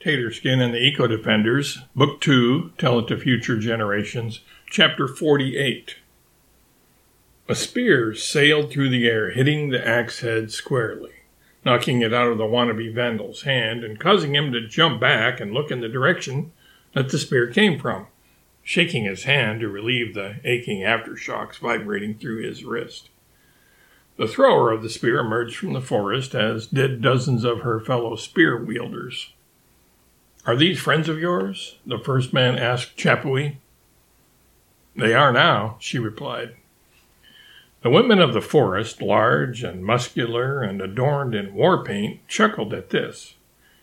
Taterskin and the Eco Defenders, Book 2, Tell It to Future Generations, Chapter 48. A spear sailed through the air, hitting the axe head squarely, knocking it out of the wannabe vandal's hand and causing him to jump back and look in the direction that the spear came from, shaking his hand to relieve the aching aftershocks vibrating through his wrist. The thrower of the spear emerged from the forest, as did dozens of her fellow spear wielders. Are these friends of yours? the first man asked Chapui. They are now, she replied. The women of the forest, large and muscular and adorned in war paint, chuckled at this.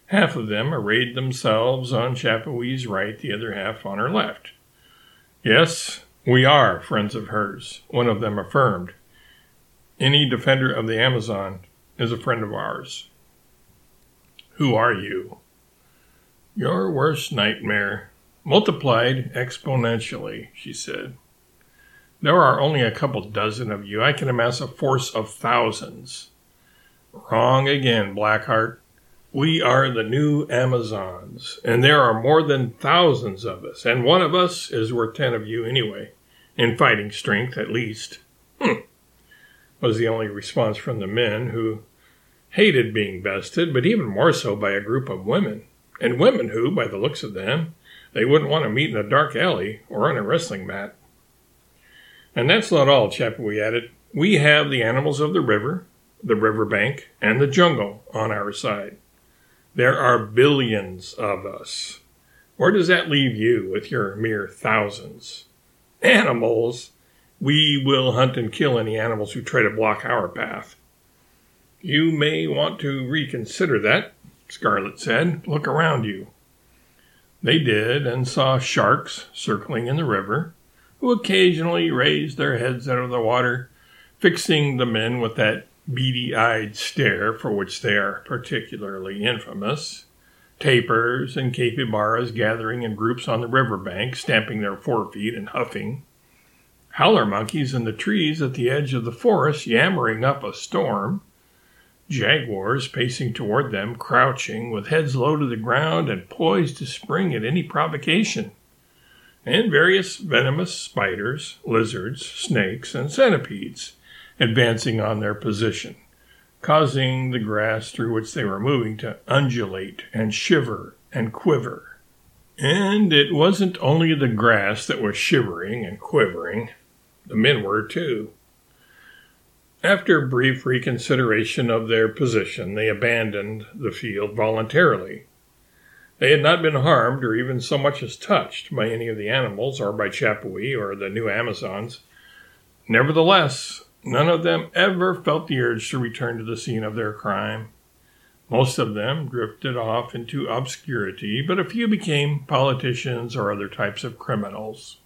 Half of them arrayed themselves on Chapui's right, the other half on her left. Yes, we are friends of hers, one of them affirmed. Any defender of the Amazon is a friend of ours. Who are you? Your worst nightmare, multiplied exponentially, she said. There are only a couple dozen of you. I can amass a force of thousands. Wrong again, Blackheart. We are the new Amazons, and there are more than thousands of us, and one of us is worth ten of you anyway, in fighting strength at least. Hm, was the only response from the men, who hated being bested, but even more so by a group of women and women who, by the looks of them, they wouldn't want to meet in a dark alley or on a wrestling mat. And that's not all, Chapui added. We have the animals of the river, the river bank, and the jungle on our side. There are billions of us. Where does that leave you with your mere thousands? Animals! We will hunt and kill any animals who try to block our path. You may want to reconsider that, Scarlet said. Look around you. They did, and saw sharks circling in the river, who occasionally raised their heads out of the water, fixing the men with that beady eyed stare for which they are particularly infamous. Tapirs and capybaras gathering in groups on the river bank, stamping their forefeet and huffing. Howler monkeys in the trees at the edge of the forest yammering up a storm jaguars pacing toward them, crouching, with heads low to the ground and poised to spring at any provocation, and various venomous spiders, lizards, snakes, and centipedes advancing on their position, causing the grass through which they were moving to undulate and shiver and quiver. And it wasn't only the grass that was shivering and quivering, the men were too. After brief reconsideration of their position, they abandoned the field voluntarily. They had not been harmed or even so much as touched by any of the animals or by Chapui or the new Amazons. Nevertheless, none of them ever felt the urge to return to the scene of their crime. Most of them drifted off into obscurity, but a few became politicians or other types of criminals.